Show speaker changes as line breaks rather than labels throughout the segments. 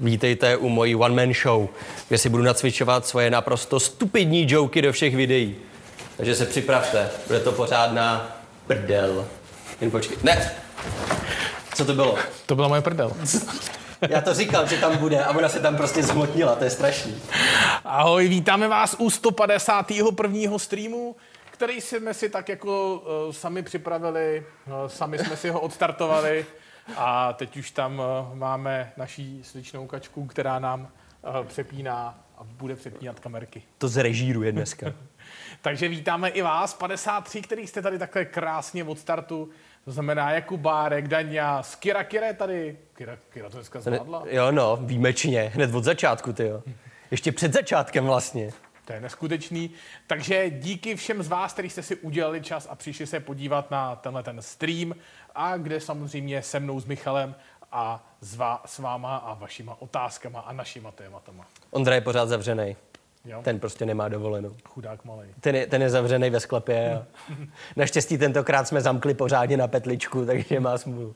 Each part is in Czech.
Vítejte u mojí one-man show, kde si budu nacvičovat svoje naprosto stupidní joky do všech videí. Takže se připravte, bude to pořádná prdel. Jen počkej. Ne! Co to bylo?
To byla moje prdel.
Já to říkal, že tam bude a ona se tam prostě zhmotnila, to je strašný.
Ahoj, vítáme vás u 151. streamu, který jsme si tak jako uh, sami připravili, uh, sami jsme si ho odstartovali a teď už tam uh, máme naší sličnou kačku, která nám uh, přepíná a bude přepínat kamerky.
To zrežíruje dneska.
Takže vítáme i vás, 53, který jste tady takhle krásně od startu. To znamená Jakub Bárek, Daňa, Skira Kira je tady. Kira, Kira to dneska zvládla.
Jo no, výjimečně, hned od začátku, ty jo. Ještě před začátkem vlastně.
To je neskutečný. Takže díky všem z vás, kteří jste si udělali čas a přišli se podívat na tenhle ten stream a kde samozřejmě se mnou s Michalem a s, vá, s váma a vašima otázkama a našima tématama.
Ondra je pořád zavřený.
Jo?
Ten prostě nemá dovolenou.
Chudák malý.
Ten je, ten je zavřený ve sklepě. A naštěstí tentokrát jsme zamkli pořádně na petličku, takže má smůlu.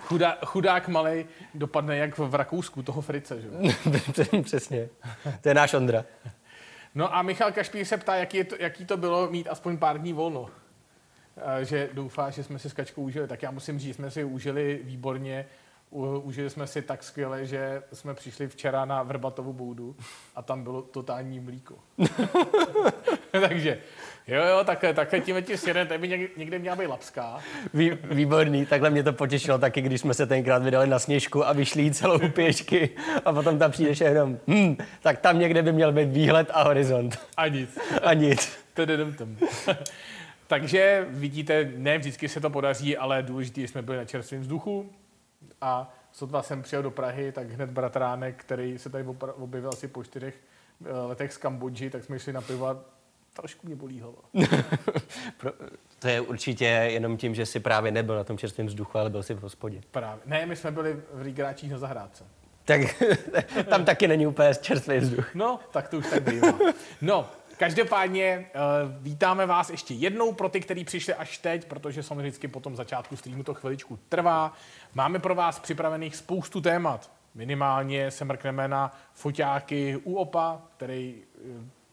Chudá, chudák malý dopadne jak v Rakousku toho Frice, že? jo?
Přesně. To je náš Ondra.
No a Michal Kašpír se ptá, jaký, je to, jaký to bylo mít aspoň pár dní volno. Eh, Že doufá, že jsme si s Kačkou užili. Tak já musím říct, jsme si užili výborně. Užili jsme si tak skvěle, že jsme přišli včera na Vrbatovu boudu a tam bylo totální mlíko. Takže jo, jo, takhle, takhle tím tím tady by někde, někde měla být lapská.
Vý, výborný, takhle mě to potěšilo taky, když jsme se tenkrát vydali na sněžku a vyšli jí celou pěšky a potom tam přijdeš jenom, hm, tak tam někde by měl být výhled a horizont.
A nic.
A nic.
Tadadam tam. Takže vidíte, ne vždycky se to podaří, ale důležité, že jsme byli na čerstvém vzduchu a sotva jsem přijel do Prahy, tak hned bratránek, který se tady objevil asi po čtyřech eh, letech z Kambodži, tak jsme šli na pivo trošku mě bolí hlava.
To je určitě jenom tím, že jsi právě nebyl na tom čerstvém vzduchu, ale byl jsi v hospodě.
Právě. Ne, my jsme byli v Rigráčích na zahrádce.
Tak tam taky není úplně čerstvý vzduch.
No, tak to už tak bývá. No, každopádně uh, vítáme vás ještě jednou pro ty, kteří přišli až teď, protože samozřejmě vždycky po tom začátku streamu to chviličku trvá. Máme pro vás připravených spoustu témat. Minimálně se mrkneme na foťáky u OPA, který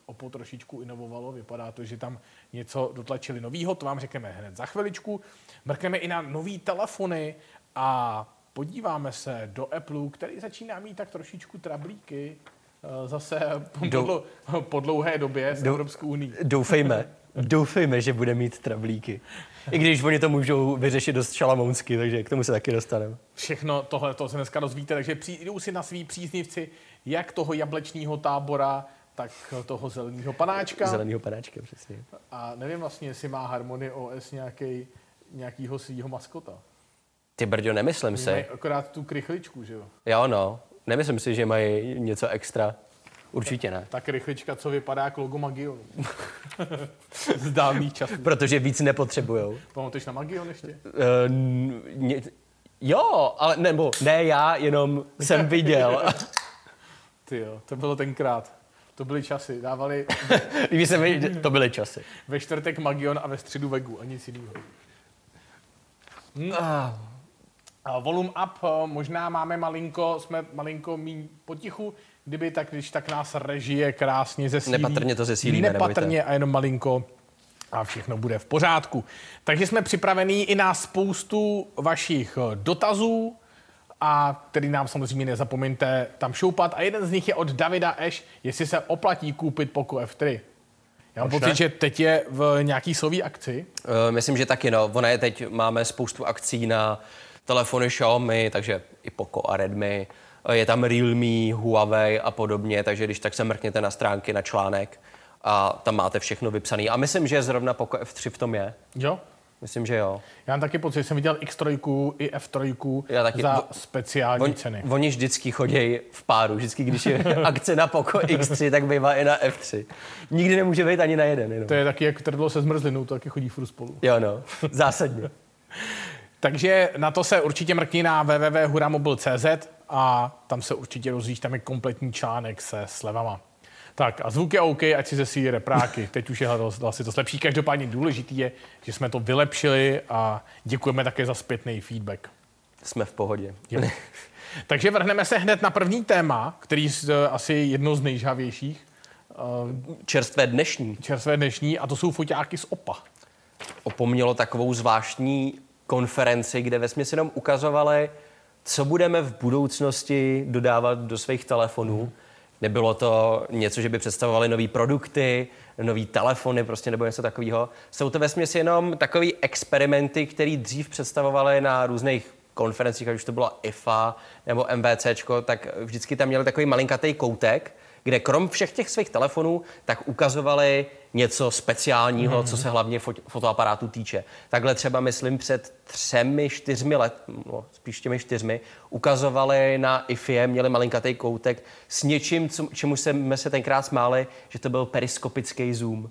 OPO trošičku inovovalo. Vypadá to, že tam něco dotlačili novýho, to vám řekneme hned za chviličku. Mrkneme i na nový telefony a podíváme se do Apple, který začíná mít tak trošičku trablíky, eh, zase po,
Do-
dlou- po dlouhé době s
Do-
Evropskou unii.
Doufejme, doufejme, že bude mít trablíky. I když oni to můžou vyřešit dost šalamounsky, takže k tomu se taky dostaneme.
Všechno tohle to se dneska dozvíte, takže přijdou si na svý příznivci jak toho jablečního tábora, tak toho zeleného panáčka.
Zeleného panáčka, přesně.
A nevím vlastně, jestli má Harmony OS nějaký, nějakýho svýho maskota.
Ty brďo, nemyslím
Mají
si.
akorát tu krychličku, že jo?
Jo, no. Nemyslím si, že mají něco extra. Určitě ne.
Ta krychlička, co vypadá jako logo Magionu. Z dávných časů.
Protože víc nepotřebujou.
Pamatuješ na Magion ještě?
Uh, ně, jo, ale nebo ne já, jenom jsem viděl.
Ty jo, to bylo tenkrát. To byly časy. Dávali
Líbí se mi, to byly časy.
ve čtvrtek Magion a ve středu Vegu a nic jiného. A volume up, eh, možná máme malinko, jsme malinko míň potichu, kdyby tak, když tak nás režie krásně zesílí.
Nepatrně to zesílíme,
Nepatrně a jenom malinko a všechno bude v pořádku. Takže jsme připravení i na spoustu vašich eh, dotazů, a který nám samozřejmě nezapomeňte tam šoupat. A jeden z nich je od Davida Eš, jestli se oplatí koupit Poco F3. Já mám
Proč
pocit,
ne?
že teď je v nějaký slový akci.
Uh, myslím, že taky, no. Ona je teď, máme spoustu akcí na telefony Xiaomi, takže i Poco a Redmi. Eh, Je tam Realme, Huawei a podobně, takže když tak se mrkněte na stránky, na článek a tam máte všechno vypsané. A myslím, že zrovna Poco F3 v tom je.
Jo?
Myslím, že jo.
Já mám taky pocit, že jsem viděl X3 i F3
Já taky.
za speciální
On,
ceny.
oni vždycky chodí v páru. Vždycky, když je akce na Poco X3, tak bývá i na F3. Nikdy nemůže být ani na jeden. Jenom.
To je taky jak trdlo se zmrzlinou, to taky chodí furt spolu.
Jo, no. Zásadně.
Takže na to se určitě mrkni na www.huramobil.cz a tam se určitě rozvíš, tam je kompletní článek se slevama. Tak a zvuk je OK, ať si zesílí repráky. Teď už je asi to lepší. Každopádně důležitý je, že jsme to vylepšili a děkujeme také za zpětný feedback.
Jsme v pohodě.
Jo. Takže vrhneme se hned na první téma, který je asi jedno z nejžhavějších.
Čerstvé dnešní.
Čerstvé dnešní, a to jsou foťáky z OPA.
Opomnělo takovou zvláštní konferenci, kde ve jenom ukazovali, co budeme v budoucnosti dodávat do svých telefonů. Nebylo to něco, že by představovali nové produkty, nové telefony, prostě nebo něco takového. Jsou to ve jenom takové experimenty, které dřív představovaly na různých konferencích, ať už to bylo IFA nebo MVC, tak vždycky tam měli takový malinkatý koutek, kde krom všech těch svých telefonů, tak ukazovali něco speciálního, mm-hmm. co se hlavně fot- fotoaparátu týče. Takhle třeba, myslím, před třemi, čtyřmi let, no, spíš těmi čtyřmi, ukazovali na IFE, měli malinkatý koutek s něčím, co, čemu jsme se tenkrát smáli, že to byl periskopický zoom.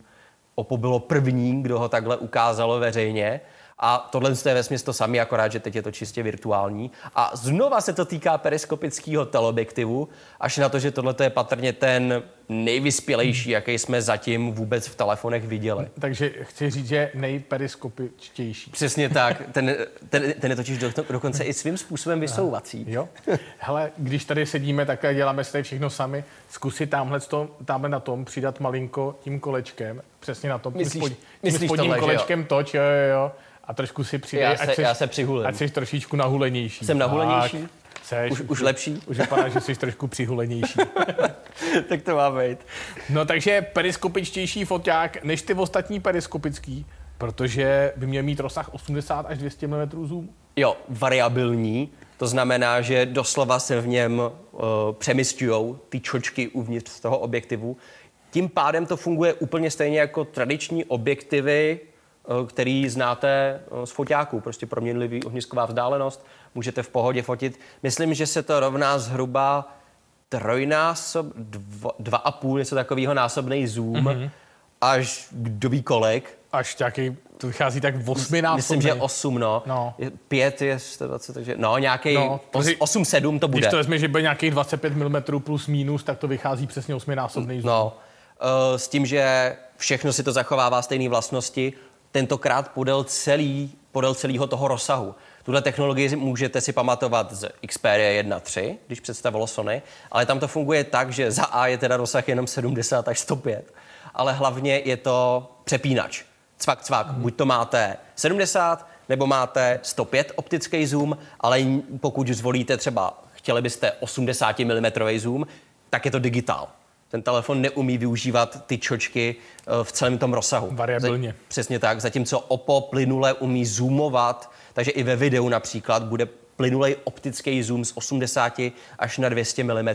Oppo bylo první, kdo ho takhle ukázalo veřejně a tohle je vesměs to samé, akorát, že teď je to čistě virtuální. A znova se to týká periskopického teleobjektivu, až na to, že tohle je patrně ten nejvyspělejší, jaký jsme zatím vůbec v telefonech viděli.
Takže chci říct, že nejperiskopičtější.
Přesně tak. Ten, ten, ten je totiž do, dokonce i svým způsobem vysouvací.
Jo. Hele, když tady sedíme, tak děláme si tady všechno sami. Zkusit tamhle, tamhle na tom přidat malinko tím kolečkem. Přesně na tom. Tím, myslíš, spod, tím myslíš spodním tohle, kolečkem jo? toč, jo, jo, jo a trošku si přidej,
já se, ať, já se přihulím.
ať jsi trošičku nahulenější.
Jsem nahulenější? Seš, už, už lepší?
Už vypadá, že jsi trošku přihulenější.
tak to má být.
No takže periskopičtější foťák než ty ostatní periskopický, protože by měl mít rozsah 80 až 200 mm zoom.
Jo, variabilní. To znamená, že doslova se v něm uh, přemysťují ty čočky uvnitř z toho objektivu. Tím pádem to funguje úplně stejně jako tradiční objektivy Eh, který znáte eh, z foťáků, prostě proměnlivý ohnisková vzdálenost, můžete v pohodě fotit. Myslím, že se to rovná zhruba trojnásob, dva, dva a půl, něco takového násobný zoom, mm-hmm. až kdo ví kolik.
Až nějaký, to vychází tak osminásobný.
Myslím, že osm, no. no. Pět je 120, takže no, nějaký no, osm, sedm to bude.
Když to vezme, že bude nějakých 25 mm plus minus, tak to vychází přesně osminásobný zoom.
No, s tím, že všechno si to zachovává stejné vlastnosti, tentokrát podél, celý, podél celého toho rozsahu. Tuhle technologii můžete si pamatovat z Xperia 1.3, když představilo Sony, ale tam to funguje tak, že za A je teda rozsah jenom 70 až 105, ale hlavně je to přepínač. Cvak, cvak, hmm. buď to máte 70, nebo máte 105 optický zoom, ale pokud zvolíte třeba, chtěli byste 80 mm zoom, tak je to digitál ten telefon neumí využívat ty čočky eh, v celém tom rozsahu.
Variabilně.
Přesně tak, zatímco Oppo plynule umí zoomovat, takže i ve videu například bude plynulej optický zoom z 80 až na 200 mm,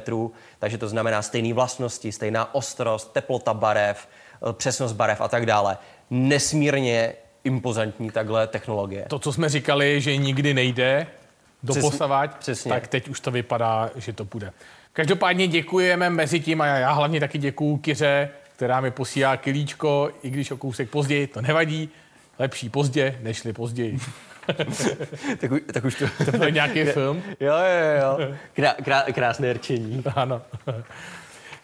takže to znamená stejné vlastnosti, stejná ostrost, teplota barev, eh, přesnost barev a tak dále. Nesmírně impozantní takhle technologie.
To, co jsme říkali, že nikdy nejde doposavať, Přesně. tak teď už to vypadá, že to bude. Každopádně děkujeme mezi tím a já, já hlavně taky děkuju Kyře, která mi posílá kilíčko, i když o kousek později, to nevadí. Lepší pozdě, nežli později.
tak, tak už to...
to byl nějaký film?
Jo, jo, jo. Krá, krá, krásné rčení.
Ano.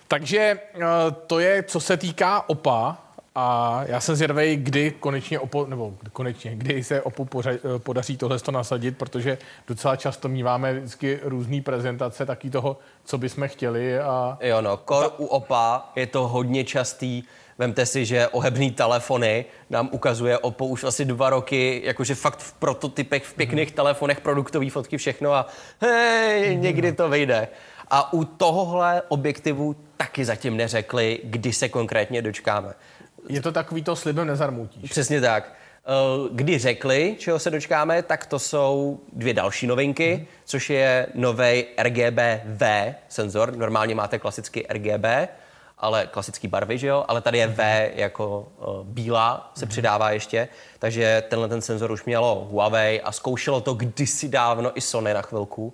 Takže eh, to je, co se týká OPA. A já jsem zvědavý, kdy konečně, opo, nebo konečně, kdy se OPU pořa, podaří tohle nasadit, protože docela často míváme vždycky různé prezentace taky toho, co bychom chtěli. A...
Jo, no, kor u OPA je to hodně častý. Vemte si, že ohebný telefony nám ukazuje OPPO už asi dva roky, jakože fakt v prototypech, v pěkných hmm. telefonech, produktové fotky, všechno a hej, mhm. někdy to vyjde. A u tohohle objektivu taky zatím neřekli, kdy se konkrétně dočkáme.
Je to takový to slibem nezarmoutíš.
Přesně tak. Eh, kdy řekli, čeho se dočkáme, tak to jsou dvě další novinky, mm. což je nový RGB-V senzor. Normálně máte klasický RGB, ale klasický barvy, že jo? Ale tady je V jako uh, bílá, se mm. přidává ještě. Takže tenhle ten senzor už mělo Huawei a zkoušelo to kdysi dávno i Sony na chvilku.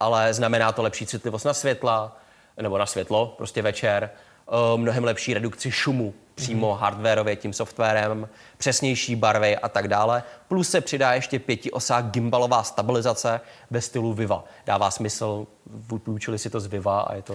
Ale znamená to lepší citlivost na světla, nebo na světlo, prostě večer, uh, mnohem lepší redukci šumu přímo mm-hmm. hardwareově tím softwarem, přesnější barvy a tak dále. Plus se přidá ještě pětiosá gimbalová stabilizace ve stylu Viva. Dává smysl, vyučili si to z Viva a je to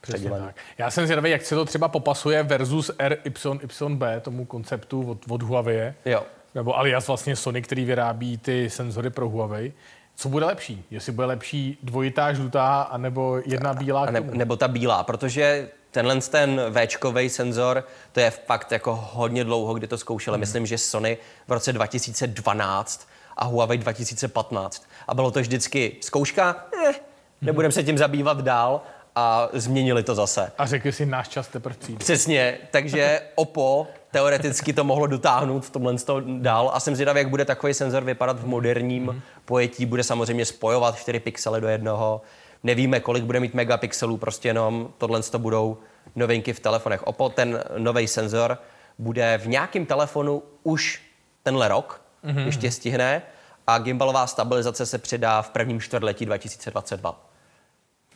předělané.
Já jsem zvědavý, jak se to třeba popasuje versus RYYB, tomu konceptu od, od Huawei.
Jo.
Nebo alias vlastně Sony, který vyrábí ty senzory pro Huawei. Co bude lepší? Jestli bude lepší dvojitá žlutá, anebo jedna bílá?
A ne, nebo ta bílá, protože tenhle ten Včkový senzor, to je fakt jako hodně dlouho, kdy to zkoušeli. Hmm. Myslím, že Sony v roce 2012 a Huawei 2015. A bylo to vždycky zkouška, eh, nebudeme se tím zabývat dál a změnili to zase.
A řekli si, náš čas teprve přijde.
Přesně, takže Oppo teoreticky to mohlo dotáhnout v tomhle toho dál a jsem zvědavý, jak bude takový senzor vypadat v moderním mm. pojetí. Bude samozřejmě spojovat 4 pixely do jednoho. Nevíme, kolik bude mít megapixelů, prostě jenom tohle to budou novinky v telefonech. Oppo ten nový senzor bude v nějakém telefonu už tenhle rok, mm-hmm. ještě stihne a gimbalová stabilizace se přidá v prvním čtvrtletí 2022.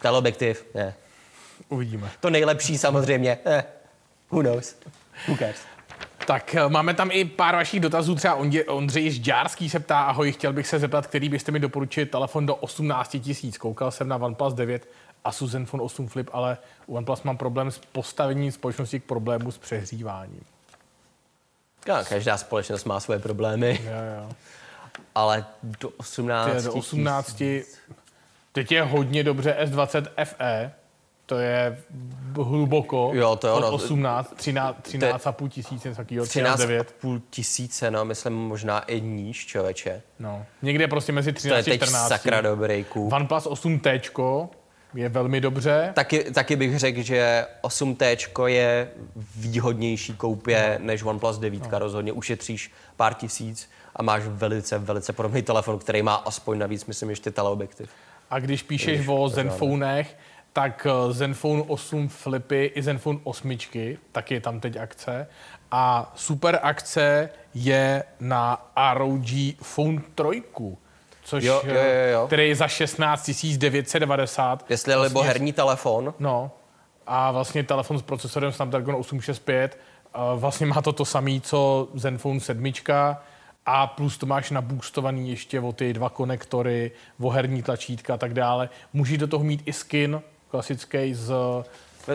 Teleobjektiv, ne.
Uvidíme.
To nejlepší samozřejmě, eh, who knows, who cares.
Tak eh, máme tam i pár vašich dotazů, třeba Ondřej Žďárský se ptá, ahoj, chtěl bych se zeptat, který byste mi doporučil telefon do 18 tisíc. Koukal jsem na OnePlus 9 Asus Zenfone 8 Flip, ale u OnePlus mám problém s postavením společnosti k problému s přehříváním.
Ja, každá společnost má svoje problémy,
Jo, jo.
ale do 18
Ty, do 18, teď je hodně dobře S20 FE, to je hluboko,
Jo, to je ono.
od 18, 13, 13 a půl tisíce, něco takového,
13
9.
půl tisíce, no, myslím možná i níž, člověče.
No. Někde prostě mezi
To
13
je
a
teď
14.
sakra dobrý kůp.
OnePlus 8T je velmi dobře.
Taky, taky bych řekl, že 8T je výhodnější koupě
No.
než OnePlus 9. Rozhodně ušetříš pár tisíc a máš velice, velice podobný telefon, který má aspoň navíc, myslím, ještě teleobjektiv.
A když píšeš
Ježiš,
o
to
Zenfonech, tak eh, Zenfone 8 Flipy i Zenfone 8, taky je tam teď akce. A super akce je na ROG Phone 3, což,
Jo, jo, jo, jo.
který je za 16 990.
Jestli je
Vlastně-
liboherní telefon,
No, a vlastně telefon s procesorem Snapdragon 865, eh, vlastně má to to samé, co Zenfone 7, a plus to máš naboostovaný ještě o ty dva konektory, o herní tlačítka a tak dále. Můžeš do toho mít i skin klasický z,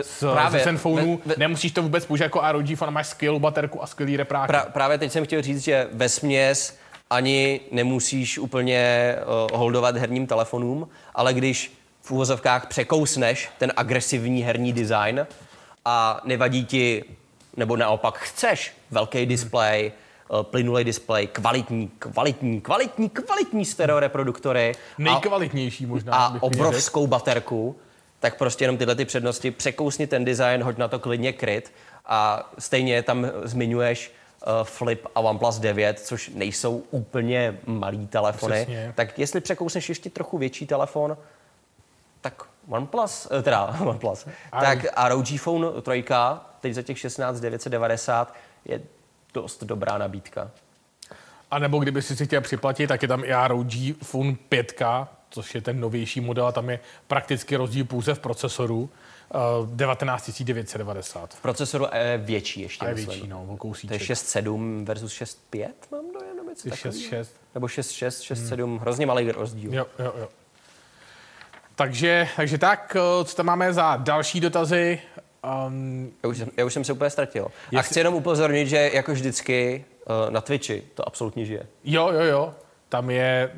z,
Právě.
z Zenfoneu.
Ve- ve-
Nemusíš to vůbec použít jako ROG phone, máš skvělou baterku a skvělý repráky.
Pra, právě teď jsem chtěl říct, že ve směs ani nemusíš úplně uh, holdovat herním telefonům, ale když v úvozovkách překousneš ten agresivní herní design a nevadí ti, nebo naopak chceš velký displej, uh, plynulý displej, kvalitní, kvalitní, kvalitní, kvalitní stereoreproduktory a,
Nejkvalitnější možná.
a obrovskou baterku, tak prostě jenom tyhle ty přednosti, překousni ten design, hoď na to klidně kryt a stejně tam zmiňuješ uh, Flip a OnePlus 9, což nejsou úplně malý telefony.
Přesně.
Tak jestli překousneš ještě trochu větší telefon, tak OnePlus, eh, teda OnePlus, tak ROG Phone 3, teď za těch 16 990 je dost dobrá nabídka.
A nebo kdyby si si chtěl připlatit, tak je tam i ROG Phone 5, což je ten novější model a tam je prakticky rozdíl pouze v procesoru. Uh, 19 990.
V procesoru je větší ještě,
A je větší, no, o
To je
kousíček.
6.7 versus 6.5, mám dojem, nebo takového?
6.6.
Nebo 6.6, 6.7, hrozně malý rozdíl.
Jo, jo, jo. Takže, takže tak, eh, co tam máme za další dotazy? Um,
Já už, jsem, já už jsem se úplně ztratil. A
Jestli-
chci jenom upozornit, že jako vždycky na Twitchi to absolutně žije.
jo, jo, jo. Tam je,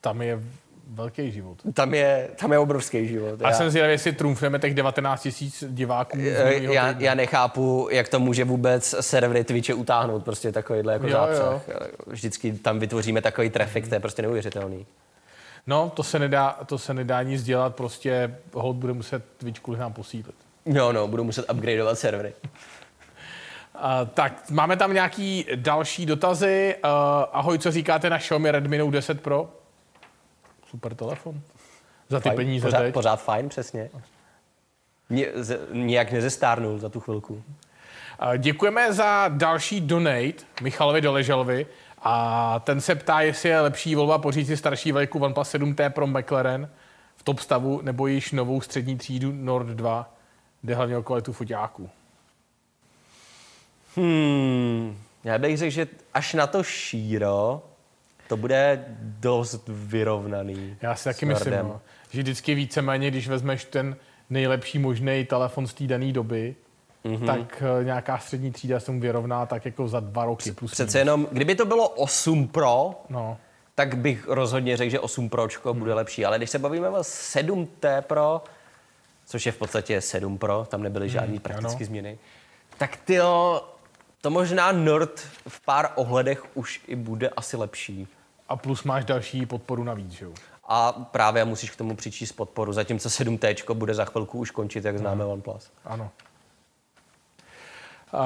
tam je velký život.
Tam je, tam je obrovský život.
A jsem zvědavý, jestli trumfneme těch 19 tisíc diváků. z
Eh, já,
týdne.
já nechápu, jak to může vůbec servery Twitche utáhnout, prostě takovýhle jako
Jo,
zápřah. Vždycky tam vytvoříme takový trafik, to je prostě neuvěřitelný.
No, to se, nedá, to se nedá nic dělat, prostě hold bude muset Twitch kvůli nám posílit.
No, no, budu muset upgradeovat servery.
Uh, tak, máme tam nějaký další dotazy. Uh, ahoj, co říkáte na Xiaomi Redmi Note 10 Pro? Super telefon. Za ty
Fajn,
peníze
pořád,
teď.
pořád fajn, přesně. Ni, z, nijak nezestárnul za tu chvilku.
Děkujeme za další donate Michalovi Doleželovi. A ten se ptá, jestli je lepší volba pořídit si starší velikou OnePlus 7T pro McLaren v top stavu, nebo již novou střední třídu Nord 2, jde hlavně o kvalitu foťáků.
Hmm, já bych řekl, že až na to šíro to bude dost vyrovnaný.
Já si taky myslím, no, že vždycky víceméně, když vezmeš ten nejlepší možný telefon z té dané doby,
Mhm.
mm-hmm. tak eh, nějaká střední třída se mu vyrovná tak jako za dva roky plus
Přece jenom, kdyby to bylo 8 Pro.
No,
tak bych rozhodně řekl, že 8 Pročko bude lepší. Ale když se bavíme o 7T Pro, což je v podstatě 7 Pro, tam nebyly žádné praktické změny, tak ty to možná Nord v pár ohledech už i bude asi lepší.
A plus máš další podporu navíc, že jo?
A právě musíš k tomu přičíst podporu, zatímco 7T bude za chvilku už končit, jak známe hmm. OnePlus.
Ano. Uh,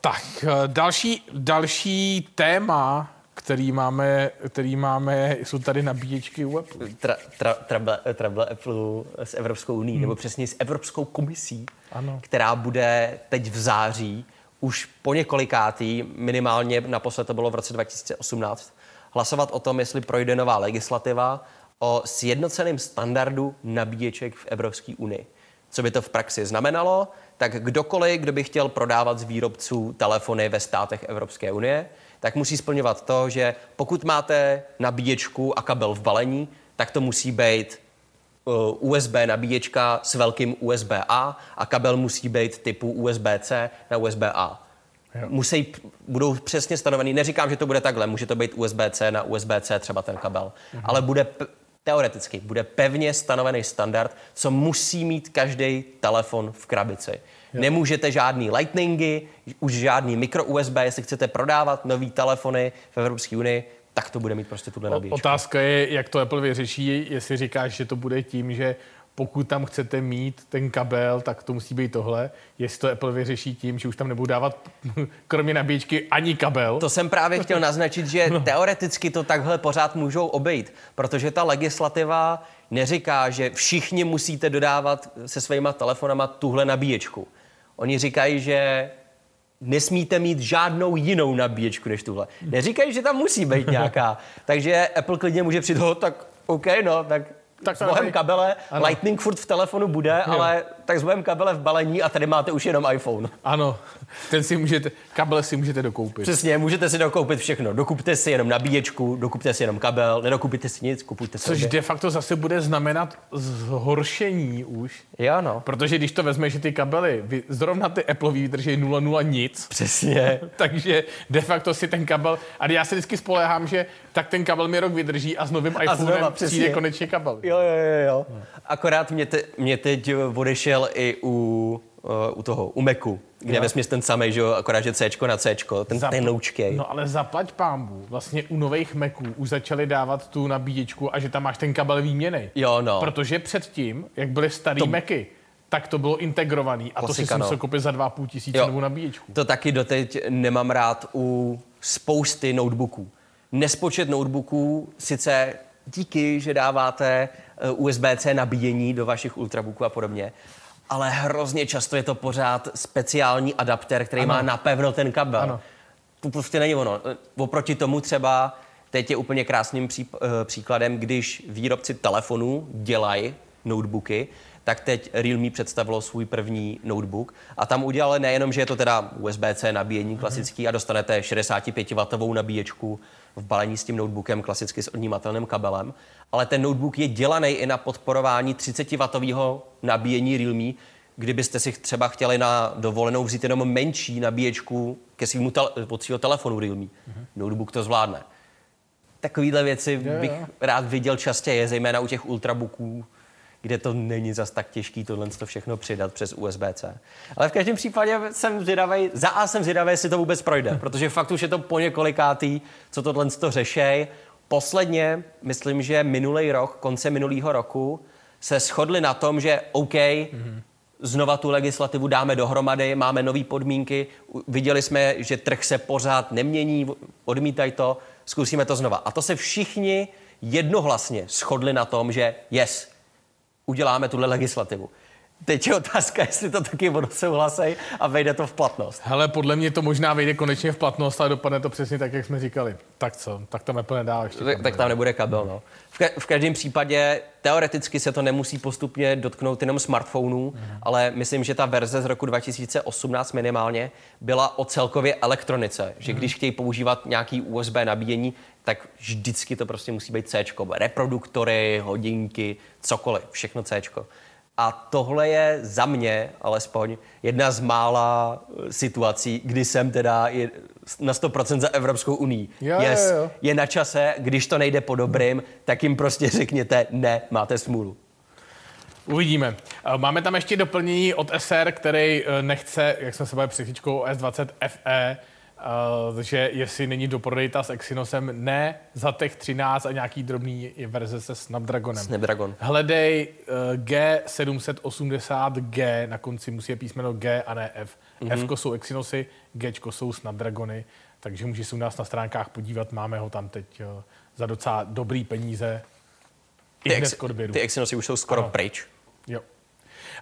tak, další, další téma, který máme, který máme, jsou tady nabíječky u Apple.
Tra, tra, trable, trable Apple s Evropskou unii, hmm. nebo přesně s Evropskou komisí, ano. která bude teď v září už po několikátý, minimálně naposled to bylo v roce 2018, hlasovat o tom, jestli projde nová legislativa o sjednoceném standardu nabíječek v Evropské unii. Co by to v praxi znamenalo? Tak kdokoliv, kdo by chtěl prodávat z výrobců telefony ve státech Evropské unie, tak musí splňovat to, že pokud máte nabíječku a kabel v balení, tak to musí být uh, USB nabíječka s velkým USB-A a kabel musí být typu USB-C na USB-A. Musí, budou přesně stanovený, neříkám, že to bude takhle, může to být USB-C na USB-C třeba ten kabel, mhm. ale bude teoreticky, bude pevně stanovený standard, co musí mít každý telefon v krabici. Jo. Nemůžete žádný lightningy, už žádný micro USB, jestli chcete prodávat nový telefony v Evropské unii, tak to bude mít prostě tuhle nabíječku.
Otázka je, jak to Apple vyřeší, jestli říkáš, že to bude tím, že pokud tam chcete mít ten kabel, tak to musí být tohle. Jestli to Apple vyřeší tím, že už tam nebudou dávat kromě nabíječky ani kabel.
To jsem právě chtěl naznačit, že no. teoreticky to takhle pořád můžou obejít, protože ta legislativa neříká, že všichni musíte dodávat se svýma telefonama tuhle nabíječku. Oni říkají, že nesmíte mít žádnou jinou nabíječku než tuhle. Neříkají, že tam musí být nějaká. Takže Apple klidně může přijít, tak OK, no, tak tak s bohem kabele, ano. Lightning furt v telefonu bude, jo. ale tak bohem kabele v balení a tady máte už jenom iPhone.
Ano, ten si můžete, kabel si můžete dokoupit.
Přesně, můžete si dokoupit všechno. Dokupte si jenom nabíječku, dokupte si jenom kabel, nedokupíte si nic, kupujte si.
Což de facto zase bude znamenat zhoršení už.
Jo, no.
Protože když to vezmeš, že ty kabely, zrovna ty Apple vydrží 0,0 nic.
Přesně.
takže de facto si ten kabel, a já se vždycky spolehám, že tak ten kabel mi rok vydrží a s novým iPhonem přijde konečně kabel.
Jo, jo, jo, jo. Akorát mě, te, mě teď odešel i u, uh, u toho, u Macu, kde jo. vesměs ten samý, že jo, akorát, že C na C, ten Zap... tenoučkej.
No ale zaplať pámbu, vlastně u nových Maců už začali dávat tu nabíječku a že tam máš ten kabel výměny.
Jo, no.
Protože předtím, jak byly starý to... Macy, tak to bylo integrovaný a Klasika, to si no. musel koupit za 2,5 tisíce novou nabíječku.
To taky doteď nemám rád u spousty notebooků. Nespočet notebooků sice díky, že dáváte eh, USB-C nabíjení do vašich ultrabooků a podobně, ale hrozně často je to pořád speciální adapter, který ano. má napevno ten kabel. Ano. To prostě není ono. Oproti tomu třeba teď je úplně krásným pří, uh, příkladem, když výrobci telefonů dělají notebooky, tak teď Realme představilo svůj první notebook a tam udělali nejenom, že je to teda USB-C nabíjení klasický a dostanete 65W nabíječku v balení s tím notebookem, klasicky s odnímatelným kabelem, ale ten notebook je dělaný i na podporování 30W nabíjení Realme, kdybyste si třeba chtěli na dovolenou vzít jenom menší nabíječku ke svýmu od svého telefonu Realme. Mm-hmm. Notebook to zvládne. Takovýhle věci je, bych je. rád viděl častěji, zejména u těch ultrabooků, kde to není zas tak těžký tohle to všechno přidat přes USB-C. Ale v každém případě jsem zvědavý, za A jsem zvědavý, jestli to vůbec projde, protože fakt už je to po několikátý, co tohle to řešej. Posledně, myslím, že minulý rok, konce minulého roku, se shodli na tom, že OK, mm-hmm. znova tu legislativu dáme dohromady, máme nové podmínky, viděli jsme, že trh se pořád nemění, odmítají to, zkusíme to znova. A to se všichni jednohlasně shodli na tom, že yes, uděláme tuhle legislativu. Teď je otázka, jestli to taky souhlasí a vejde to v platnost.
Hele, podle mě to možná vejde konečně v platnost, ale dopadne to přesně tak, jak jsme říkali. Tak co? Tak to Apple nedá ještě.
Tak, tak tam nebude kabel, no. V, ka- v každém případě teoreticky se to nemusí postupně dotknout jenom smartphonů, mm. ale myslím, že ta verze z roku 2018 minimálně byla o celkově elektronice, že mm. když chtějí používat nějaký USB nabíjení, tak vždycky to prostě musí být C. Reproduktory, hodinky, cokoliv, všechno C. A tohle je za mě alespoň jedna z mála eh, situací, kdy jsem teda na 100% za Evropskou unii.
Jo,
yes,
jo, jo.
Je na čase, když to nejde po dobrým, tak jim prostě řekněte, ne, máte smůlu.
Uvidíme. Eh, Máme tam ještě doplnění od SR, který eh, nechce, jak jsme se bavili před chvíličkou, S20 FE, Uh, že jestli není do prodejta s Exynosem, ne za těch 13 a nějaký drobný verze se Snapdragonem.
Snapdragon.
Hledej uh, G780G, na konci musí je písmeno G a ne F. Mm-hmm. F jsou Exynosy, G jsou Snapdragony, takže můžeš se u nás na stránkách podívat, máme ho tam teď uh, za docela dobrý peníze.
Ty, ex, ty Exynosy už jsou skoro
Ano.
pryč.
Jo.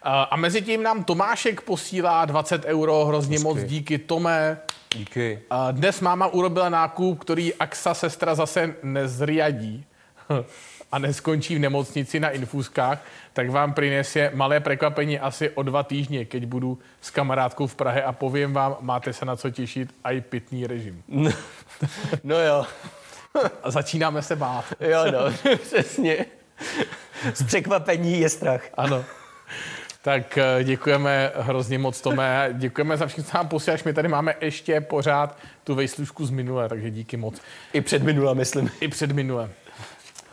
A mezi tím nám Tomášek posílá 20 euro, hrozně
Hezky.
moc díky Tome.
Díky.
A dnes máma urobila nákup, který Axa sestra zase nezriadí a neskončí v nemocnici na infúzkách, tak vám přinese malé překvapení asi o dva týdny, keď budu s kamarádkou v Prahe a povím vám, máte se na co těšit a i pitný režim.
No jo,
A začínáme se bát.
jo no, přesně. Z překvapení je strach.
Ano. Tak eh, děkujeme hrozně moc, Tome. Děkujeme za všechno, co nám posíláš. My tady máme ještě pořád tu vejslužku z minule, takže díky moc.
I před minula, myslím.
I před minule.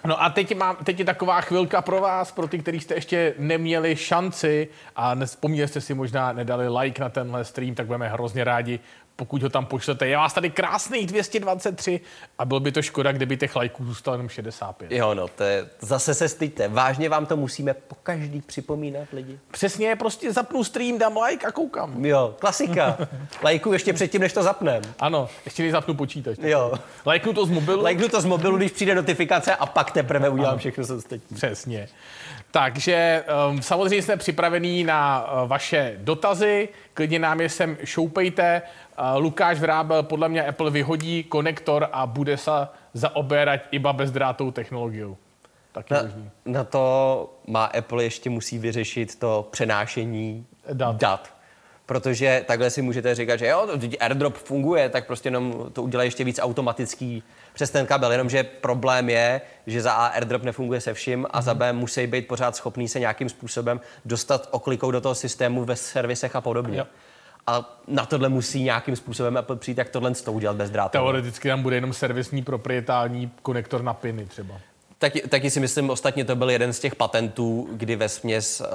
No a teď, mám, teď je taková chvilka pro vás, pro ty, kteří jste ještě neměli šanci a nespomněli jste si možná, nedali like na tenhle stream, tak budeme hrozně rádi, pokud ho tam pošlete. Je vás tady krásných 223 a bylo by to škoda, kdyby těch lajků zůstalo jenom 65.
Jo, no, to je, zase se styďte. Vážně vám to musíme po každý připomínat lidi.
Přesně, prostě zapnu stream, dám like a koukám.
Jo, klasika. Lajku ještě předtím, než to zapnem.
Ano, ještě než zapnu počítač.
Jo.
Lajknu to z mobilu.
Lajknu to z mobilu, když přijde notifikace a pak teprve udělám všechno, co ostatní.
Přesně. Takže um, samozřejmě jsme připravení na uh, vaše dotazy, klidně nám je sem šoupejte. Lukáš Vrábel, podle mě Apple vyhodí konektor a bude se zaoberat iba bezdrátovou technologií. Taky
Na,
možný.
na to má Apple ještě musí vyřešit to přenášení
Dat.
dat. Protože takhle si můžete říkat, že jo, AirDrop funguje, tak prostě jenom to udělá ještě víc automatický přes ten kabel. Jenomže problém je, že za A AirDrop nefunguje se vším a za B musí být pořád schopný se nějakým způsobem dostat oklikou do toho systému ve servisech a podobně.
Jo.
A na tohle musí nějakým způsobem Apple přijít, jak tohle s tou udělat bez drátu.
Teoreticky tam bude jenom servisní proprietální konektor na piny třeba.
Taky, taky si myslím, ostatně to byl jeden z těch patentů, kdy ve směs uh,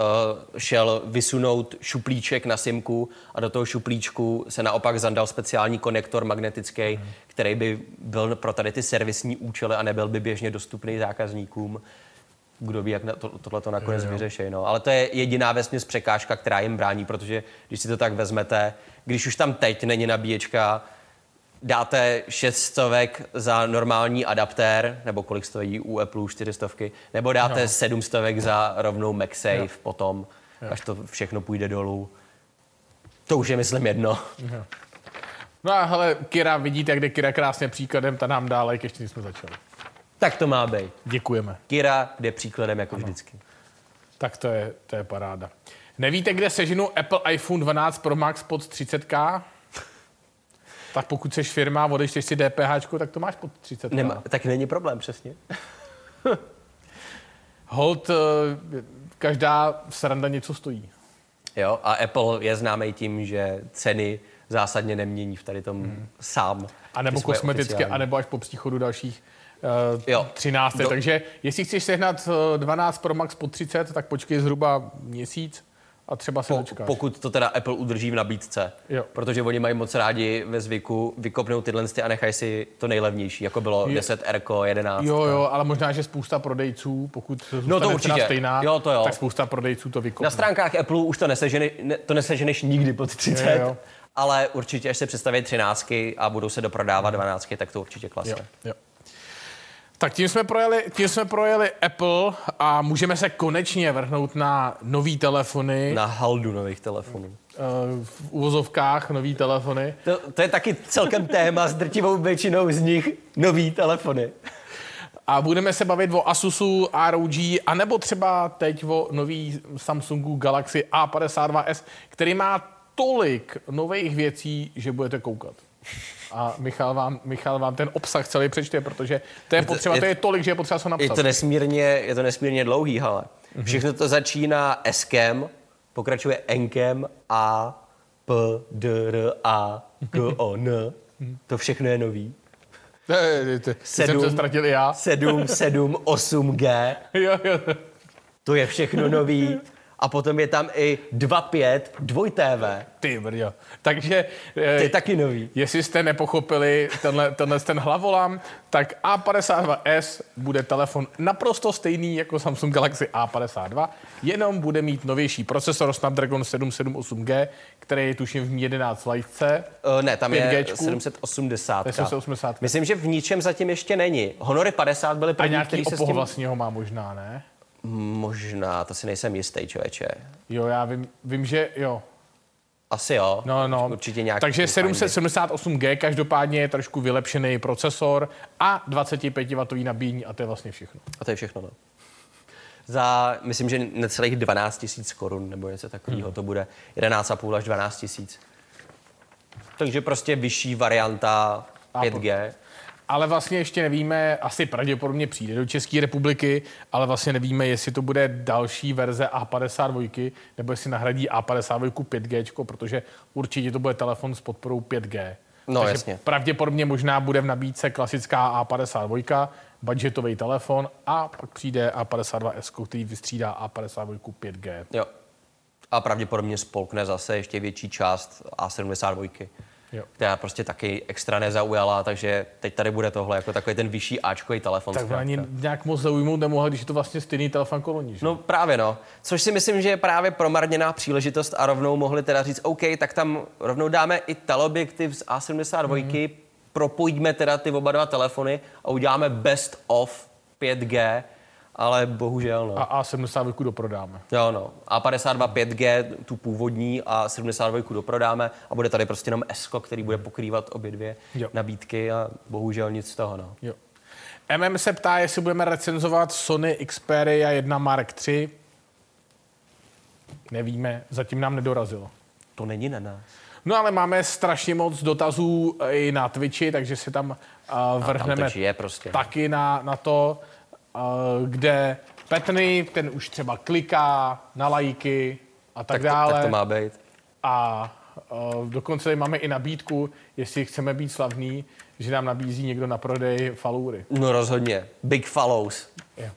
šel vysunout šuplíček na simku a do toho šuplíčku se naopak zandal speciální konektor magnetický, hmm. který by byl pro tady ty servisní účely a nebyl by běžně dostupný zákazníkům. Kdo ví, jak na to, tohle to nakonec vyřeší. No. Ale to je jediná vesměs překážka, která jim brání, protože když si to tak vezmete, když už tam teď není nabíječka, dáte 600 za normální adaptér, nebo kolik stojí u Apple 400, nebo dáte
No.
700 za rovnou MagSafe
Jo.
potom, až to všechno půjde dolů. To už je, myslím, jedno.
No a hele, Kira, vidíte, jak jde Kira krásně příkladem, ta nám dá like, ještě jsme začali.
Tak to má být.
Děkujeme.
Kira jde příkladem jako vždycky.
Tak to je, to je paráda. Nevíte, kde seženu Apple iPhone 12 Pro Max pod 30K? Tak pokud jsi firma a odečteš si DPH, tak to máš pod 30K.
Nema, tak není problém, přesně.
Hold, eh, každá sranda něco stojí.
Jo, a Apple je známý tím, že ceny zásadně nemění v tady tom hmm. sám.
A nebo kosmeticky, a nebo až po příchodu dalších
Jo.
13.
Do-
Takže jestli chceš sehnat eh, 12 Pro Max pod 30, tak počkej zhruba měsíc a třeba se
Po,
dočkáš.
pokud to teda Apple udrží v nabídce.
Jo.
Protože oni mají moc rádi ve zvyku vykopnout tyhle ty a nechají si to nejlevnější, jako bylo
Jo.
10 R, 11.
Jo, jo, ale možná, že spousta prodejců, pokud zůstane cena
určitě.
stejná,
Jo, to jo.
tak spousta prodejců to vykopne.
Na stránkách Apple už to nesežene, ne, to neseženeš nikdy pod 30,
Jo, jo.
ale určitě, až se představí 13 a budou se doprodávat 12, tak to určitě klase.
Jo, jo. Tak tím jsme, projeli, tím jsme projeli Apple a můžeme se konečně vrhnout na nový telefony,
na... Haldu nových telefonů.
v uvozovkách nový telefony.
To, to je taky celkem téma s drtivou většinou z nich nový telefony.
A budeme se bavit o Asusu ROG, anebo třeba teď o nový Samsungu Galaxy A52s, který má tolik nových věcí, že budete koukat. A Michal vám, Michal vám ten obsah celý přečte, protože to je
to-
potřeba,
je-
to je tolik, že je potřeba se
Je
napsat.
to nesmírně, je to nesmírně dlouhý, ale všechno to začíná Skem, pokračuje Enkem A, P, D, R, A, G, O, N, To všechno je nový.
Sedm. Jsem se ztratil já.
7, 7, 8G.
Jo, jo.
To je všechno nový. A potom je tam i 2.5, 2 TV.
Ty brďo. Takže
je
eh,
taky nový.
Jestli jste nepochopili tenhle, tenhle ten hlavolam, tak A52s bude telefon naprosto stejný jako Samsung Galaxy A52, jenom bude mít novější procesor Snapdragon 778G, který je tuším v 11 lajce.
Uh, ne, tam je
5G.
780.
To je 780.
Myslím, že v ničem zatím ještě není. Honory 50 byly
A
první,
nějaký
který se s tím...
vlastního má možná, ne?
Možná, to si nejsem jistý, člověče.
Jo, já vím, vím že jo.
Asi jo.
No, no.
Určitě nějaký.
Takže
fajný.
778G každopádně je trošku vylepšený procesor a 25W nabíjení a to je vlastně všechno.
A to je všechno, no. Za, myslím, že necelých 12 tisíc korun nebo něco takového
Hmm.
to bude. 11,5 až 12 tisíc. Takže prostě vyšší varianta 5G.
Ale vlastně ještě nevíme, asi pravděpodobně přijde do České republiky, ale vlastně nevíme, jestli to bude další verze A52, nebo jestli nahradí A52 5G, protože určitě to bude telefon s podporou 5G.
No,
Takže
jasně.
pravděpodobně možná bude v nabídce klasická A52, budgetový telefon a pak přijde A52S, který vystřídá A52 5G.
Jo. A pravděpodobně spolkne zase ještě větší část A72,
Jo.
která prostě taky extra nezaujala, takže teď tady bude tohle jako takový ten vyšší Ačkový telefon.
Tak ani nějak moc zaujmout nemohla, když je to vlastně stejný telefon koloní. Že?
No právě no. Což si myslím, že je právě promarněná příležitost a rovnou mohli teda říct, OK, tak tam rovnou dáme i teleobjektiv z A72, mm. propojíme teda ty oba dva telefony a uděláme best of 5G, ale bohužel no.
A A72 doprodáme.
Jo, no. A52 5G, tu původní, a 72 doprodáme a bude tady prostě jenom S, který bude pokrývat obě dvě
Jo.
nabídky a bohužel nic z toho, no.
Jo. MM se ptá, jestli budeme recenzovat Sony Xperia 1 Mark III. Nevíme, zatím nám nedorazilo.
To není na nás.
No ale máme strašně moc dotazů eh, i na Twitchi, takže si tam uh, vrhneme
to žije prostě.
taky na, na to, kde Petny, ten už třeba kliká na lajky a tak,
Tak to,
dále.
tak to má být.
A uh, dokonce tady máme i nabídku, jestli chceme být slavný, že nám nabízí někdo na prodej faloury.
No rozhodně. Big follows.
Jo.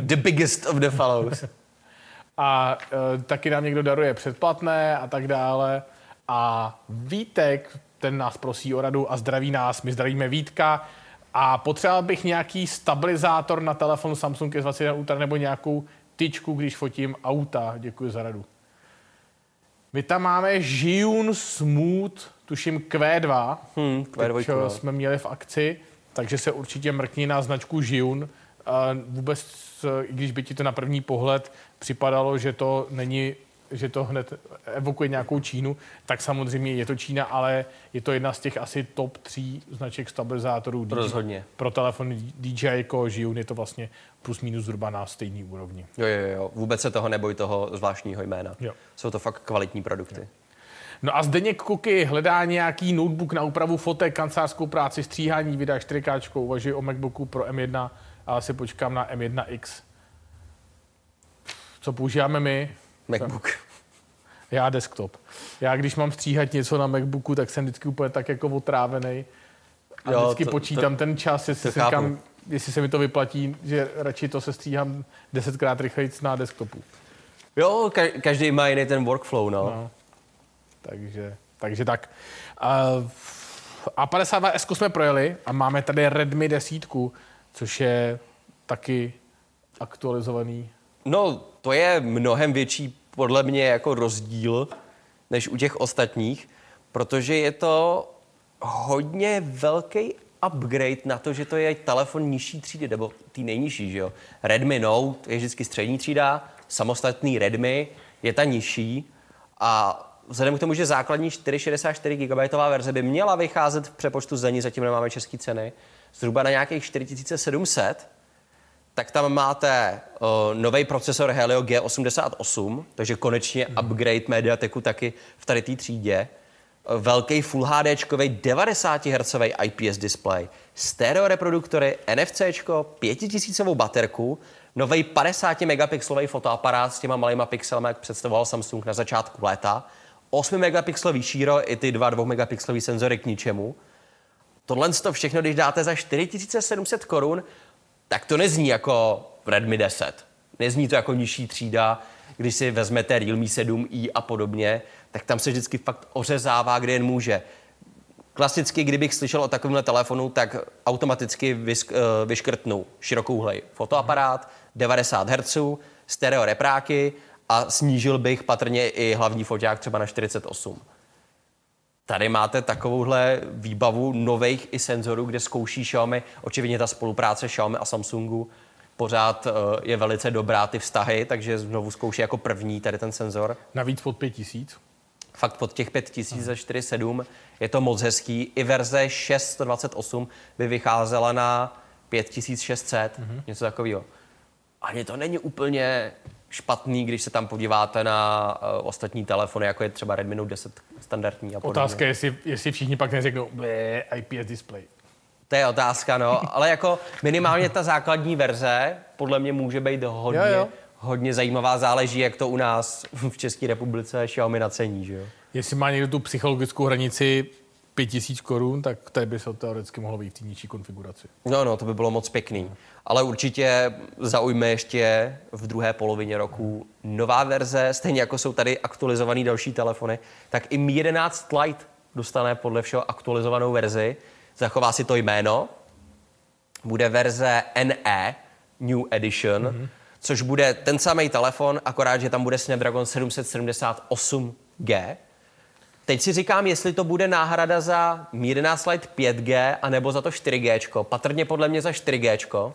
The biggest of the follows.
A uh, taky nám někdo daruje předplatné a tak dále. A Vítek, ten nás prosí o radu a zdraví nás, my zdravíme Vítka. A potřeboval bych nějaký stabilizátor na telefon Samsung S21 Ultra nebo nějakou tyčku, když fotím auta. Děkuji za radu. My tam máme Jiun Smooth, tuším Q2.
Hmm, Q2,
Teď,
no.
jsme měli v akci, takže se určitě mrkni na značku Jiun. A vůbec, eh, i když by ti to na první pohled připadalo, že to není že to hned evokuje nějakou Čínu, tak samozřejmě je to Čína, ale je to jedna z těch asi top tří značek stabilizátorů DJ.
Rozhodně.
Pro telefon DJI jako Jiun je to vlastně plus minus zhruba na stejný úrovni.
Jo, jo, jo. Vůbec se toho neboj, toho zvláštního jména.
Jo.
Jsou to fakt kvalitní produkty.
No a Zdeněk Kuky hledá nějaký notebook na úpravu fotek, kancelářskou práci, stříhání videa 4K, uvažuji o MacBooku pro M1, ale si počkám na M1X. Co používáme my?
MacBook.
Já desktop. Já když mám stříhat něco na MacBooku, tak jsem vždycky úplně tak jako otrávený. A
Jo,
vždycky
to-
počítám
to-
ten čas, jestli, si
chápu.
říkám, jestli se mi to vyplatí, že radši to se stříhám desetkrát rychleji na desktopu.
Jo, ka- každý má jiný ten workflow, no.
No. Takže, takže tak. Uh, A52S jsme projeli a máme tady Redmi 10, což je taky aktualizovaný.
No, to je mnohem větší podle mě jako rozdíl než u těch ostatních, protože je to hodně velký upgrade na to, že to je telefon nižší třídy, nebo tý nejnižší, že jo. Redmi Note je vždycky střední třída, samostatný Redmi je ta nižší a vzhledem k tomu, že základní 464 GB verze by měla vycházet v přepočtu zdaní, zatím nemáme české ceny, zhruba na nějakých 4700, tak tam máte uh, nový procesor Helio G88, takže konečně upgrade Mediateku taky v tady té třídě. Uh, velký Full HD 90 Hz IPS display, stereo reproduktory, NFC, 5000 baterku, nový 50 megapixelový fotoaparát s těma malýma pixelami, jak představoval Samsung na začátku léta, 8 megapixelový šíro i ty dva 2 megapixelový senzory k ničemu. Tohle to všechno, když dáte za 4700 korun, tak to nezní jako Redmi 10. Nezní to jako nižší třída, když si vezmete Realme 7i a podobně, tak tam se vždycky fakt ořezává, kde jen může. Klasicky, kdybych slyšel o takovémhle telefonu, tak automaticky vysk, uh, vyškrtnu širokouhlej fotoaparát, 90 Hz, stereo repráky a snížil bych patrně i hlavní foťák třeba na 48. Tady máte takovouhle výbavu nových i senzorů, kde zkouší Xiaomi. Očividně ta spolupráce Xiaomi a Samsungu pořád uh, je velice dobrá, ty vztahy, takže znovu zkouší jako první tady ten senzor.
Navíc pod 5000
fakt pod těch 5000 za 4,7. Je to moc hezký. I verze 628 by vycházela na 5600, mm-hmm. něco takového. Ani to není úplně špatný, když se tam podíváte na uh, ostatní telefony, jako je třeba Redmi Note 10 standardní. A podobně.
Otázka je, jestli, jestli všichni pak neřeknou, IPS display.
To je otázka, no, ale jako minimálně ta základní verze podle mě může být hodně, jo, jo hodně zajímavá. Záleží, jak to u nás v České republice Xiaomi nacení. Že jo?
Jestli má někdo tu psychologickou hranici 5000 korun, tak tady by se teoreticky mohlo být v té nižší konfiguraci.
No, no, to by bylo moc pěkný. Ale určitě zaujme ještě v druhé polovině roku nová verze, stejně jako jsou tady aktualizované další telefony, tak i Mi 11 Lite dostane podle všeho aktualizovanou verzi. Zachová si to jméno. Bude verze NE, New Edition. Mm-hmm což bude ten samý telefon, akorát, že tam bude Snapdragon 778G. Teď si říkám, jestli to bude náhrada za 11 Lite 5G, anebo za to 4G. Patrně podle mě za 4G.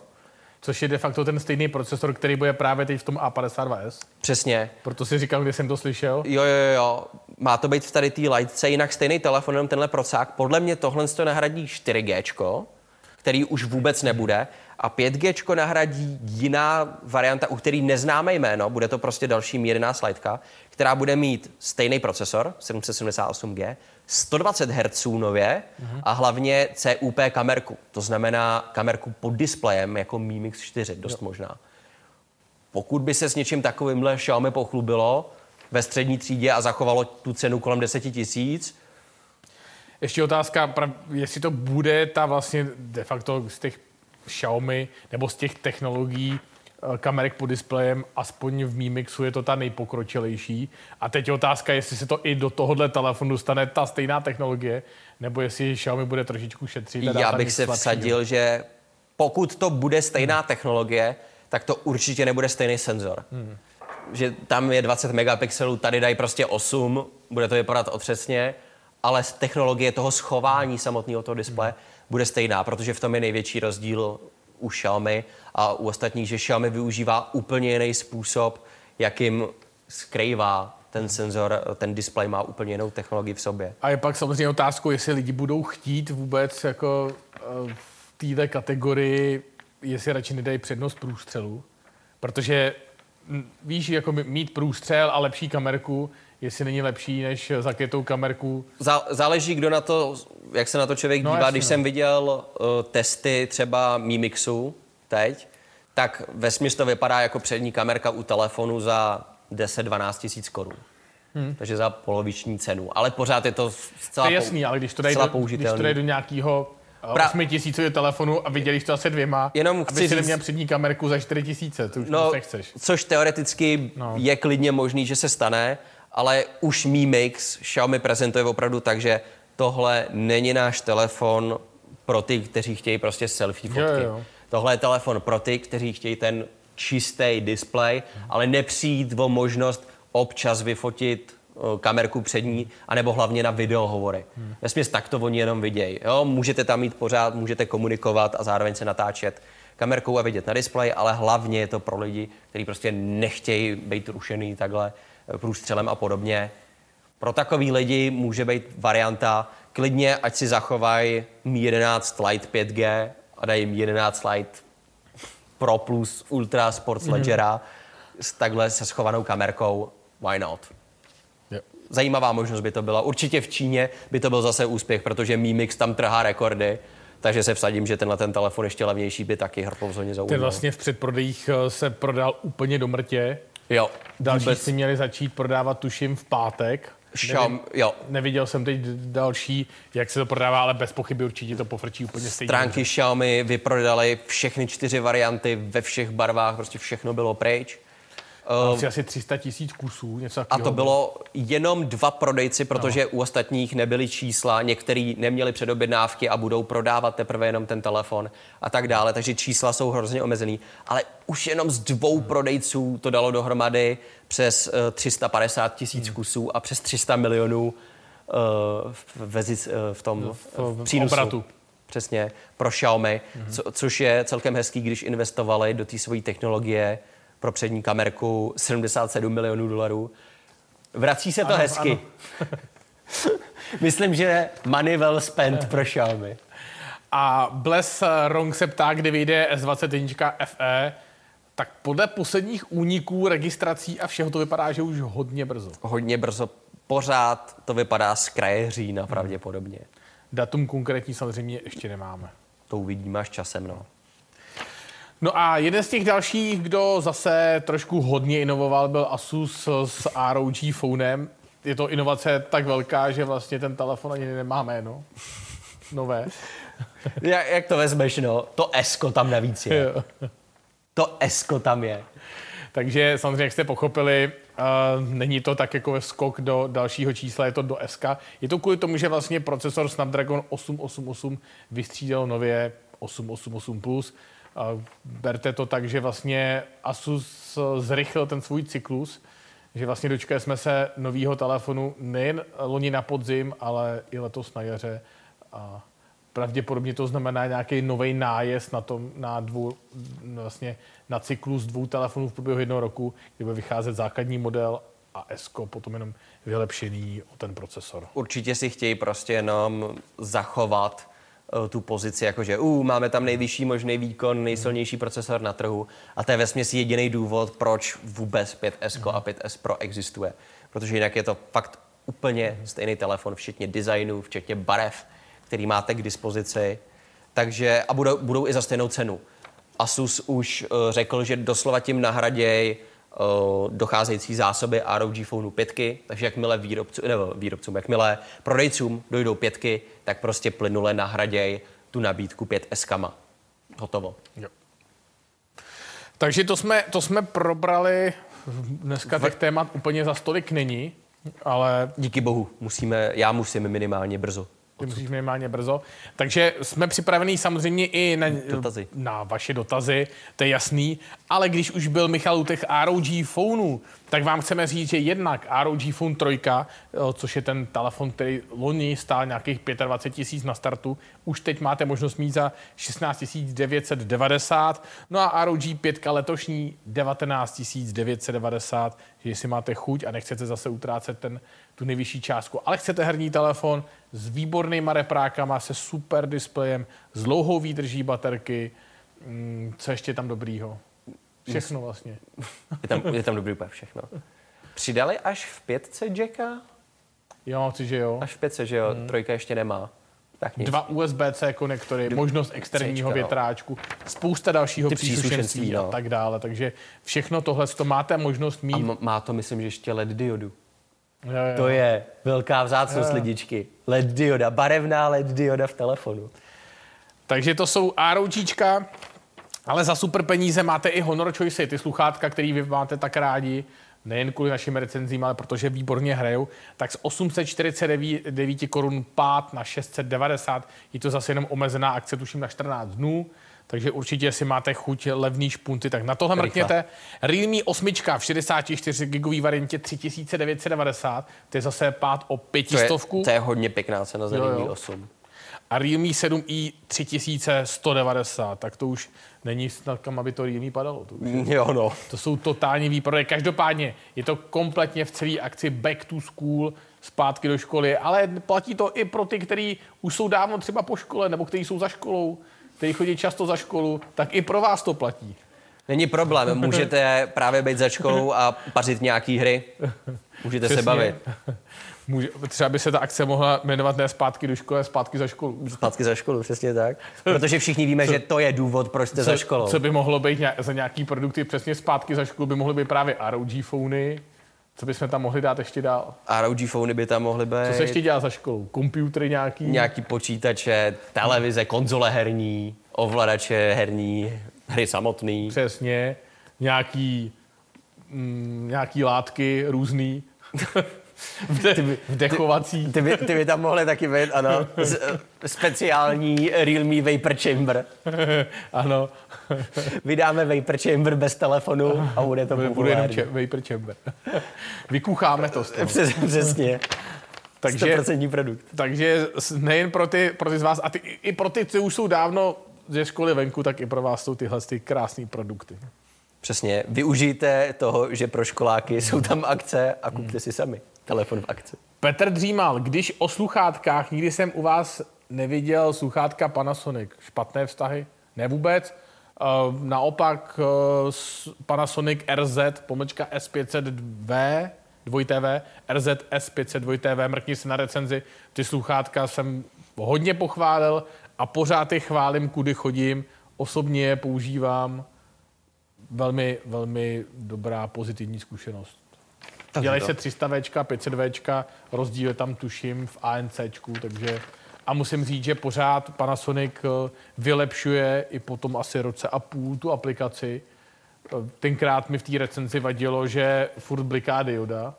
Což je de facto ten stejný procesor, který bude právě teď v tom A52s.
Přesně.
Proto si říkal, kde jsem to slyšel.
Jo, jo, jo. Má to být v tady té Lightce, jinak stejný telefon, jenom tenhle procák. Podle mě tohle to nahradí 4G, který už vůbec nebude a 5G nahradí jiná varianta, u který neznáme jméno, bude to prostě další mírná slajtka, která bude mít stejný procesor, 778G, 120 Hz nově a hlavně CUP kamerku, to znamená kamerku pod displejem jako Mi Mix 4, dost jo. možná. Pokud by se s něčím takovýmhle Xiaomi pochlubilo ve střední třídě a zachovalo tu cenu kolem 10 tisíc,
ještě otázka, jestli to bude ta vlastně de facto z těch Xiaomi nebo z těch technologií eh, kamerek pod displejem, aspoň v Mi Mixu je to ta nejpokročilejší. A teď je otázka, jestli se to i do tohohle telefonu dostane ta stejná technologie, nebo jestli Xiaomi bude trošičku šetřit.
Já bych se vsadil, že pokud to bude stejná hmm. technologie, tak to určitě nebude stejný senzor. Hmm. Že tam je 20 megapixelů, tady dají prostě 8, bude to vypadat otřesně, ale technologie toho schování samotného toho displeje hmm bude stejná, protože v tom je největší rozdíl u Xiaomi a u ostatních, že Xiaomi využívá úplně jiný způsob, jakým skrývá ten senzor, ten display má úplně jinou technologii v sobě.
A je pak samozřejmě otázkou, jestli lidi budou chtít vůbec jako eh, v této kategorii, jestli radši nedají přednost průstřelu, protože víš, jako mít průstřel a lepší kamerku jestli není lepší než zaketou kamerku.
Záleží, kdo na to, jak se na to člověk no, dívá. Jasně, Když no. jsem viděl uh, testy třeba Mi Mixu teď, tak ve to vypadá jako přední kamerka u telefonu za 10-12 tisíc korun. Hmm. Takže za poloviční cenu. Ale pořád je to zcela
To je jasný, ale když to dají do, když to dají do nějakého eh, Pra... 8 tisícového telefonu a viděli to asi dvěma, Jenom aby si říct... neměl přední kamerku za 4 tisíce, to už no, nechceš.
Což teoreticky no. je klidně možný, že se stane, ale už Mi Mix Xiaomi prezentuje opravdu tak, že tohle není náš telefon pro ty, kteří chtějí prostě selfie fotky. Jo, jo. Tohle je telefon pro ty, kteří chtějí ten čistý display, ale nepřijít o možnost občas vyfotit kamerku přední, anebo hlavně na videohovory. Hmm. Vesměs tak to oni jenom vidějí. Jo? Můžete tam mít pořád, můžete komunikovat a zároveň se natáčet kamerkou a vidět na displeji, ale hlavně je to pro lidi, kteří prostě nechtějí být rušený takhle průstřelem a podobně. Pro takový lidi může být varianta klidně, ať si zachovají Mi 11 Lite 5G a dají Mi 11 Lite Pro Plus Ultra Sports mm-hmm. Ledgera s takhle se schovanou kamerkou. Why not? Yep. Zajímavá možnost by to byla. Určitě v Číně by to byl zase úspěch, protože Mi Mix tam trhá rekordy. Takže se vsadím, že tenhle ten telefon ještě levnější by taky hrpou zóně zaujímal.
Ten vlastně v předprodejích eh, se prodal úplně do mrtě.
Jo.
Další vůbec. si měli začít prodávat, tuším, v pátek.
Xiaomi, jo.
Neviděl jsem teď další, jak se to prodává, ale bez pochyby určitě to pofrčí úplně stejně.
Stránky Xiaomi vyprodaly všechny čtyři varianty ve všech barvách, prostě všechno bylo pryč.
Asi, asi 300 tisíc kusů, něco
A
takového.
to bylo jenom dva prodejci, protože u ostatních nebyly čísla, některý neměli předobjednávky a budou prodávat teprve jenom ten telefon a tak dále, takže čísla jsou hrozně omezený. Ale už jenom z dvou prodejců to dalo dohromady přes eh, 350 tisíc kusů a přes 300 milionů eh, v, eh, v tom v,
v
přínosu.
obratu.
Přesně, pro Xiaomi, co, což je celkem hezký, když investovali do té své technologie pro přední kamerku 77 milionů dolarů. Vrací se to
Ano,
hezky. Myslím, že money well spent pro Xiaomi.
A Bless Rong se ptá, kdy vyjde S21 FE, tak podle posledních úniků, registrací a všeho to vypadá, že už hodně brzo.
Hodně brzo, pořád to vypadá z kraje října pravděpodobně.
Datum konkrétní samozřejmě ještě nemáme.
To uvidíme až časem, no.
No a jeden z těch dalších, kdo zase trošku hodně inovoval, byl Asus s ROG phonem. Je to inovace tak velká, že vlastně ten telefon ani nemá jméno. Nové.
Jak, jak to vezmeš, no? To Esko tam navíc je.
Jo.
To Esko tam je.
Takže samozřejmě, jak jste pochopili, uh, není to tak jako skok do dalšího čísla, je to do SK. Je to kvůli tomu, že vlastně procesor Snapdragon 888 vystřídal nově 888+. Plus. Berte to tak, že vlastně Asus zrychlil ten svůj cyklus, že vlastně dočkali jsme se nového telefonu nejen loni na podzim, ale i letos na jaře. A pravděpodobně to znamená nějaký nový nájezd na, tom, na, dvou, vlastně na cyklus dvou telefonů v průběhu jednoho roku, kdy bude vycházet základní model a Esko potom jenom vylepšený o ten procesor.
Určitě si chtějí prostě jenom zachovat tu pozici, jakože uh, máme tam nejvyšší možný výkon, nejsilnější procesor na trhu a to je vesměs jediný důvod, proč vůbec 5S a 5S Pro existuje. Protože jinak je to fakt úplně stejný telefon, včetně designu, včetně barev, který máte k dispozici. Takže a budou, budou i za stejnou cenu. Asus už uh, řekl, že doslova tím nahraděj docházející zásoby ROG Phoneu 5, takže jakmile výrobců, nebo výrobcům, jakmile prodejcům dojdou pětky, tak prostě plynule nahraděj tu nabídku 5S kama. Hotovo.
Jo. Takže to jsme, to jsme probrali. Dneska těch témat úplně za stolik není, ale
Díky bohu, musíme, já musím minimálně brzo.
Ty musíš minimálně brzo. Takže jsme připravení samozřejmě i na,
Dotazy.
na vaše dotazy, to je jasný. Ale když už byl Michal u těch ROG Phoneů, tak vám chceme říct, že jednak ROG Phone 3, eh, což je ten telefon, který loni stál nějakých 25 tisíc na startu, už teď máte možnost mít za 16 990. No a ROG 5 letošní 19 990, že jestli máte chuť a nechcete zase utrácet ten, tu nejvyšší částku, ale chcete herní telefon s výbornýma reprákama, se super displejem, s dlouhou výdrží baterky, mm, co ještě je tam dobrýho? Všechno vlastně.
Je tam, je tam dobrý úplně všechno. Přidali až v pětce Jacka?
Jo, pocit, že jo.
Až v pětce, že jo? Trojka ještě nemá. Tak nic.
Dva USB-C konektory, možnost externího
Cčka, no.
větráčku, spousta dalšího
Ty
příslušenství
příslušenství,
a
no.
tak dále. Takže všechno tohle to máte možnost mít.
A m- má to, myslím, že ještě LED diodu.
Jo, jo.
To je velká vzácnost
Jo.
lidičky. LED dioda, barevná LED dioda v telefonu.
Takže to jsou ROGčka, ale za super peníze máte i Honor Choice, ty sluchátka, který vy máte tak rádi, nejen kvůli našim recenzím, ale protože výborně hrajou, tak z 849 korun pát na 690, je to zase jenom omezená akce, tuším na 14 dnů, takže určitě, jestli máte chuť levný špunty, tak na tohle
Rychle.
mrkněte. Realme 8 v 64 gigový variantě 3990, to je zase pád o
To je, to je hodně pěkná cena za
Jo.
Realme 8.
A Realme 7i 3190, tak to už není snad kam, aby to Realme padalo. To, už,
Jo, no.
to jsou totální výprodeje. Každopádně je to kompletně v celé akci back to school, zpátky do školy, ale platí to i pro ty, kteří už jsou dávno třeba po škole, nebo kteří jsou za školou, kteří chodí často za školu, tak i pro vás to platí.
Není problém, můžete právě být za školou a pařit nějaký hry. Můžete se
Přesně.
bavit.
Může, třeba by se ta akce mohla jmenovat ne zpátky do školy, zpátky za školu.
Zpátky za školu, přesně tak. Protože všichni víme, že to je důvod, proč jste za školou.
Co by mohlo být za nějaký produkty přesně zpátky za školu, by mohly být právě ROG fony, Co bychom tam mohli dát ještě dál?
ROG fony by tam mohly být.
Co se ještě dělá za školou? Komputery nějaký?
Nějaký počítače, televize, konzole herní, ovladače herní, hry samotný.
Přesně. Nějaký, mm, nějaký látky různý. Vde, vdechovací.
Ty by, ty by tam mohly taky být, ano. Z, speciální Realme Vapor Chamber.
ano.
Vydáme Vapor Chamber bez telefonu a bude to
Bude jenom če- Vapor Chamber. Vykucháme to z toho.
Přes, přesně.
Takže,
100% produkt.
takže nejen pro ty, pro ty z vás, a ty, i pro ty, co už jsou dávno ze školy venku, tak i pro vás jsou tyhle ty krásné produkty.
Přesně. Využijte toho, že pro školáky jsou tam akce a kupte si sami telefon v akci.
Petr Dřímal, když o sluchátkách, nikdy jsem u vás neviděl sluchátka Panasonic. Špatné vztahy? Ne vůbec. Uh, naopak s- Panasonic RZ, pomlčka S500V, 2TV, RZ S500 2TV, mrkni si na recenzi. Ty sluchátka jsem hodně pochválil a pořád je chválím, kudy chodím. Osobně je používám. Velmi, velmi dobrá pozitivní zkušenost.
Takže
Dělají
to.
se 300V, 500V, rozdíl je tam tuším v ANCčku, takže a musím říct, že pořád Panasonic eh, vylepšuje i po tom asi roce a půl tu aplikaci. Eh, Tenkrát mi v té recenzi vadilo, že furt bliká dioda,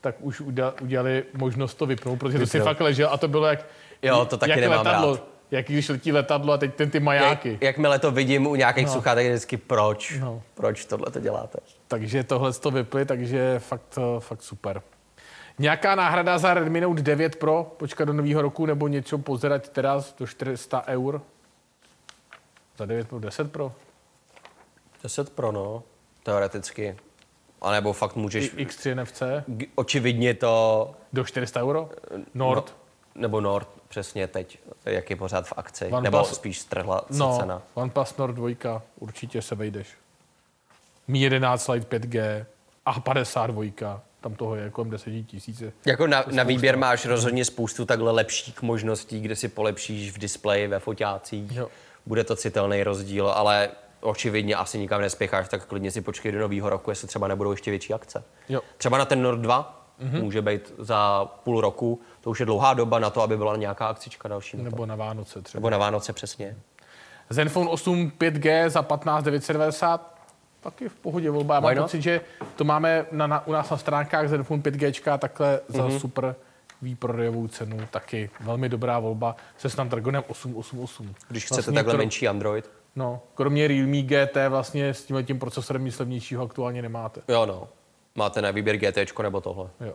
tak už udělali možnost to vypnout, protože to si fakt ležel a to bylo jak,
Jo, to taky
jak
nemám
letadlo.
rád.
Jak když letí letadlo a teď ten ty
Jak,
majáky.
jakmile to vidím u nějakých no. sluchátek, je vždycky proč?
No.
Proč tohle to děláte?
Takže tohle to vypli, takže fakt, eh, fakt super. Nějaká náhrada za Redmi Note 9 Pro, počkat do nového roku, nebo něco pozerať teraz do 400 eur? Za 9 Pro, 10 Pro?
10 Pro, no. Teoreticky. A nebo fakt můžeš...
I, X3 NFC?
Očividně to...
Do 400 euro? Nord?
No, nebo Nord, přesně teď, jak je pořád v akci.
OnePlus-
nebo spíš strhla se
No,
cena.
OnePlus Nord 2, určitě se vejdeš. Mi 11 Lite 5G a 52, tam toho je kolem 10 tisíce.
Jako na, na výběr máš rozhodně spoustu takhle lepších možností, kde si polepšíš v displeji, ve foťácích.
Jo.
Bude to citelný rozdíl, ale očividně asi nikam nespěcháš, tak klidně si počkej do nového roku, jestli třeba nebudou ještě větší akce.
Jo.
Třeba na ten Nord 2 mm-hmm. může být za půl roku, to už je dlouhá doba na to, aby byla nějaká akcička další. Nebo,
na Vánoce třeba.
nebo na Vánoce přesně.
Zenfone 8 5G za 15 990, taky v pohodě volba. Já mám pocit, že to máme na, na, u nás na stránkách Zenfone 5G takhle za
Mhm.
mm-hmm. super výprodejovou cenu, taky velmi dobrá volba se Snapdragonem 888.
Když chcete
Vlastně
takhle
kro-
menší Android.
No, kromě Realme GT vlastně s tím tím procesorem nic levnějšího aktuálně nemáte.
Jo, no. Máte na výběr GT nebo tohle.
Jo.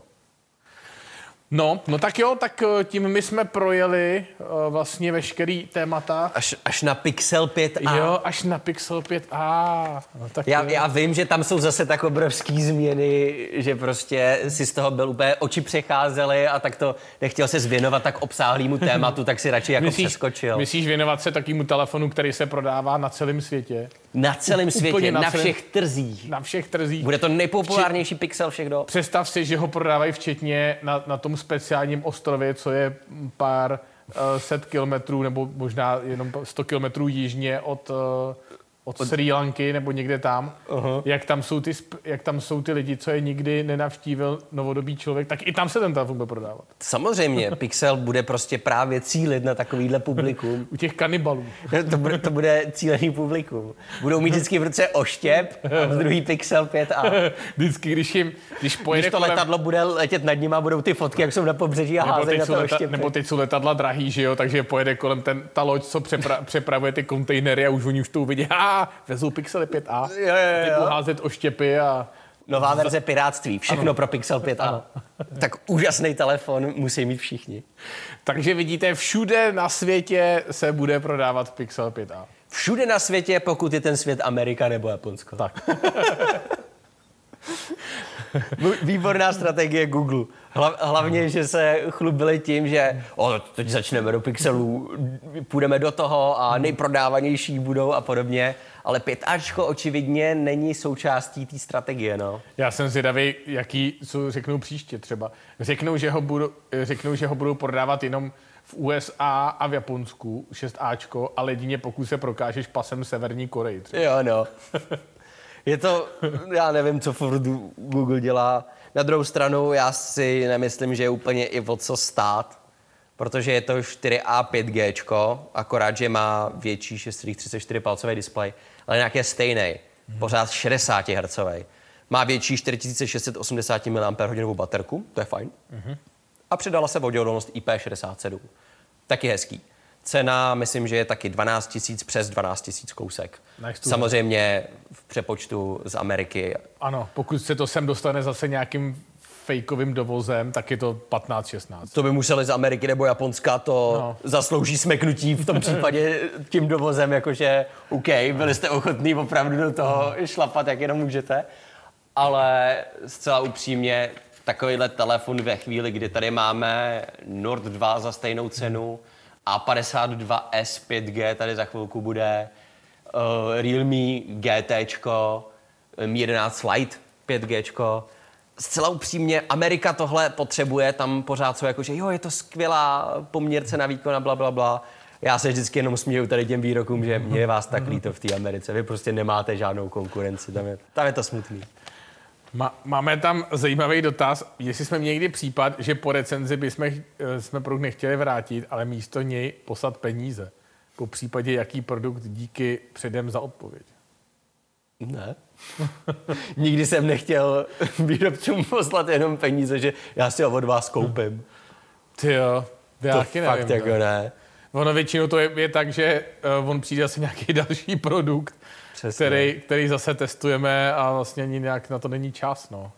No, no tak jo, tak eh, tím my jsme projeli eh, vlastně veškerý témata.
Až, až na Pixel 5a.
Jo, až na Pixel 5a. No, tak
Já,
jo.
já vím, že tam jsou zase tak obrovský změny, že prostě si z toho byl úplně oči přecházely a tak to nechtěl se zvěnovat tak obsáhlému tématu, tak si radši jako přeskočil.
myslíš věnovat se takovému telefonu, který se prodává na celém světě,
na celém světě,
Úplně
na,
na celém-
všech trzích.
na všech trzích.
Bude to nejpopulárnější Pixel všech dob.
Představ si, že ho prodávají včetně na, na tom speciálním ostrově, co je pár uh, set kilometrů, nebo možná jenom 100 kilometrů jižně od, uh, od Sri Lanky, nebo někde tam. Uh-huh. Jak, tam jsou ty, jak tam jsou ty lidi, co je nikdy nenavštívil novodobý člověk, tak i tam se ten telefon bude prodávat.
Samozřejmě, Pixel bude prostě právě cílit na takovýhle publikum.
U těch kanibalů.
To bude, to bude cílený publikum. Budou mít vždycky v ruce oštěp a v druhý Pixel 5a.
Vždycky, když jim, když pojede
Když to
kolem-
letadlo bude letět nad nima, budou ty fotky, jak jsou na pobřeží a házejí na to
leta,
oštěpy.
nebo teď jsou letadla drahý, že jo, takže pojede kolem ten, ta loď, co přepra, přepravuje ty kontejnery a už oni už to uvidí, vezou Pixely 5a,
Jo, jo, jo.
házet oštěpy a
Nová verze piráctví, všechno pro Pixel 5a. Tak úžasný telefon musí mít všichni.
takže vidíte, všude na světě se bude prodávat Pixel 5a.
Všude na světě, pokud je ten svět Amerika nebo Japonsko.
Tak.
Výborná strategie Google. Hla, hlavně, že se chlubili tím, že o, teď začneme do pixelů, půjdeme do toho a nejprodávanější budou a podobně. Ale 5Ačko očividně není součástí té strategie, no.
Já jsem zvědavý, jaký, co řeknou příště třeba. Řeknou, že ho, budou, řeknou, že ho budou prodávat jenom v USA a v Japonsku, 6Ačko, ale jedině pokud se prokážeš pasem Severní Koreji. třeba.
Jo, no. Je to, já nevím, co furt Google dělá. Na druhou stranu já si nemyslím, že je úplně i o co stát, protože je to 4A 5G, akorát, že má větší 6,34 palcový displej, ale nějaký stejný, pořád 60 Hz. Má větší 4680 mAh baterku, to je fajn. A přidala se voděodolnost IP67. Taky hezký. Cena, myslím, že je taky 12 tisíc přes 12 tisíc kousek. Samozřejmě v přepočtu z Ameriky.
Ano, pokud se to sem dostane zase nějakým fejkovým dovozem, tak je to 15-16.
To by museli z Ameriky nebo Japonska, to
No.
zaslouží smeknutí v tom případě tím dovozem, jakože OK, byli jste ochotní opravdu do toho šlapat, jak jenom můžete. Ale zcela upřímně, takovýhle telefon ve chvíli, kdy tady máme Nord 2 za stejnou cenu a 52S 5G tady za chvilku bude, uh, Realme GT, Mi 11 Lite 5G, zcela upřímně, Amerika tohle potřebuje, tam pořád jsou jako, že jo, je to skvělá poměrce na výkon a bla, bla, bla. Já se vždycky jenom směju tady těm výrokům, že mě je vás tak líto v té Americe. Vy prostě nemáte žádnou konkurenci, tam je, tam je to smutný.
Ma, máme tam zajímavý dotaz, jestli jsme měli někdy případ, že po recenzi bychom eh, jsme produkt nechtěli vrátit, ale místo něj poslat peníze. Po případě, jaký produkt díky předem za odpověď.
Ne. Nikdy jsem nechtěl výrobcům poslat jenom peníze, že já si ho od vás koupím.
Ty jo, já
To
taky
fakt
nevím.
jako
no.
ne.
Ono většinou to je, je tak, že uh, on přijde asi nějaký další produkt,
Přesně.
který, který zase testujeme a vlastně ani nějak na to není čas. No.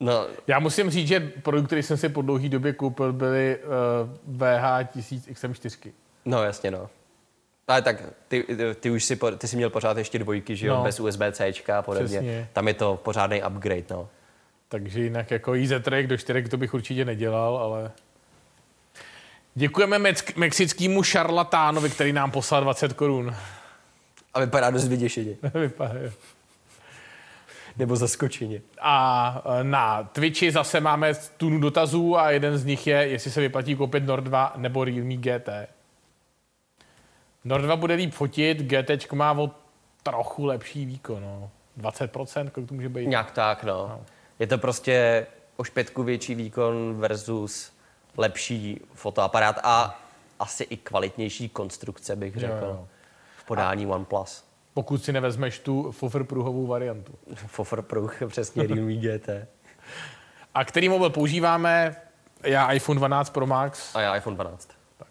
No,
Já musím říct, že produkt, který jsem si po dlouhé době koupil, byly uh, VH1000XM4.
no jasně no. Ale tak ty, ty, ty už si, ty jsi měl pořád ještě dvojky, že jo,
No.
bez USB-C a podobně.
Přesně.
Tam je to pořádný upgrade, no.
Takže jinak jako jí zetrek do čtyřek to bych určitě nedělal, ale... Děkujeme mex- mexickému šarlatánovi, který nám poslal 20 korun.
A vypadá dost vyděšeně.
Vypadá.
Nebo zaskočeně.
A e, na Twitchi zase máme tunu dotazů a jeden z nich je, jestli se vyplatí koupit Nord 2 nebo Realme GT. Nord 2 bude líp fotit, GT má o trochu lepší výkon. No. 20%, kolik to může být?
Nějak tak, no. no. Je to prostě o špětku větší výkon versus lepší fotoaparát a asi i kvalitnější konstrukce, bych řekl,
Jo, jo.
V podání OnePlus.
Pokud si nevezmeš tu foferpruhovou variantu.
Fofor Pruh, přesně Realme GT.
A který mobil používáme? Já iPhone 12 Pro Max.
A já iPhone 12. Tak.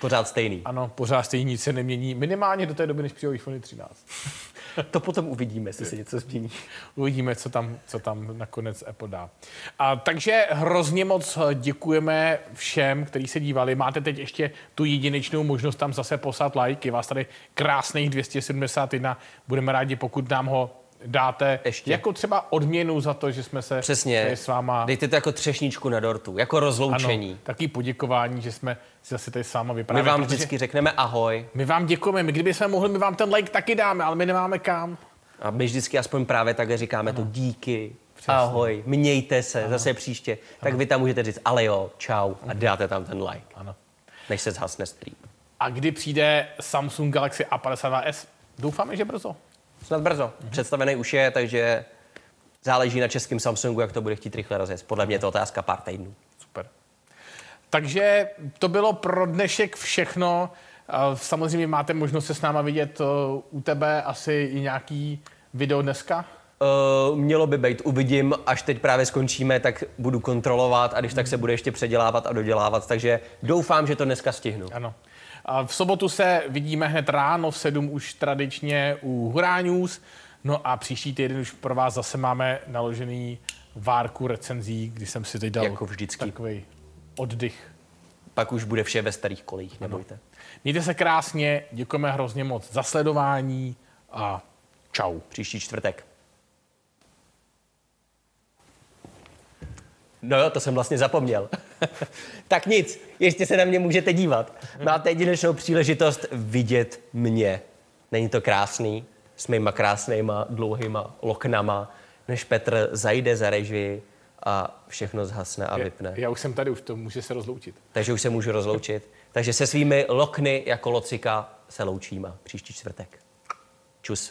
Pořád stejný.
Ano, pořád stejně nic se nemění. Minimálně do té doby, než přijde iPhone 13.
To potom uvidíme, jestli se něco změní.
Uvidíme, co tam, co tam nakonec Apple dá. A, takže hrozně moc děkujeme všem, kteří se dívali. Máte teď ještě tu jedinečnou možnost tam zase poslat like. Je vás tady krásných 271. Budeme rádi, pokud nám ho dáte
Ještě.
jako třeba odměnu za to, že jsme se
Přesně.
s váma...
Dejte to jako třešničku na dortu, jako rozloučení.
Ano, taky poděkování, že jsme si zase tady s váma
My
vyprávěli.
vám
protože
vždycky řekneme ahoj
My vám děkujeme. My kdyby jsme mohli, my vám ten like taky dáme, ale my nemáme kam.
a my vždycky aspoň právě takhle říkáme to díky, ahoj, mějte se, zase příště. Tak vy tam můžete říct ale jo, čau a dáte tam ten like,
Ano.
než se zhasne stream.
A kdy přijde Samsung Galaxy A52s? Doufáme, že brzo.
Snad brzo. Představený už je, takže záleží na českém Samsungu, jak to bude chtít rychle rozjet. Podle mě je to otázka pár týdnů.
Super. Takže to bylo pro dnešek všechno. A Samozřejmě máte možnost se s náma vidět uh, u tebe asi i nějaký video dneska.
Uh, mělo by být, uvidím, až teď právě skončíme, tak budu kontrolovat a když tak se bude ještě předělávat a dodělávat, takže doufám, že to dneska stihnu.
Ano. A v sobotu se vidíme hned ráno v 7 už tradičně u Hurá News. No a příští týden už pro vás zase máme naložený várku recenzí, kdy jsem si teď dal
Jako vždycky.
takový oddych.
Pak už bude vše ve starých kolích, nebojte.
Mějte se krásně, děkujeme hrozně moc za sledování a čau.
Příští čtvrtek. No jo, to jsem vlastně zapomněl. tak nic, ještě se na mě můžete dívat. Máte jedinečnou příležitost vidět mě. Není to krásný? S mýma krásnýma dlouhýma loknama, než Petr zajde za režii a všechno zhasne a vypne.
Já už jsem tady, už to může se rozloučit.
Takže už se můžu rozloučit. Takže se svými lokny jako locika se loučíme příští čtvrtek. Čus.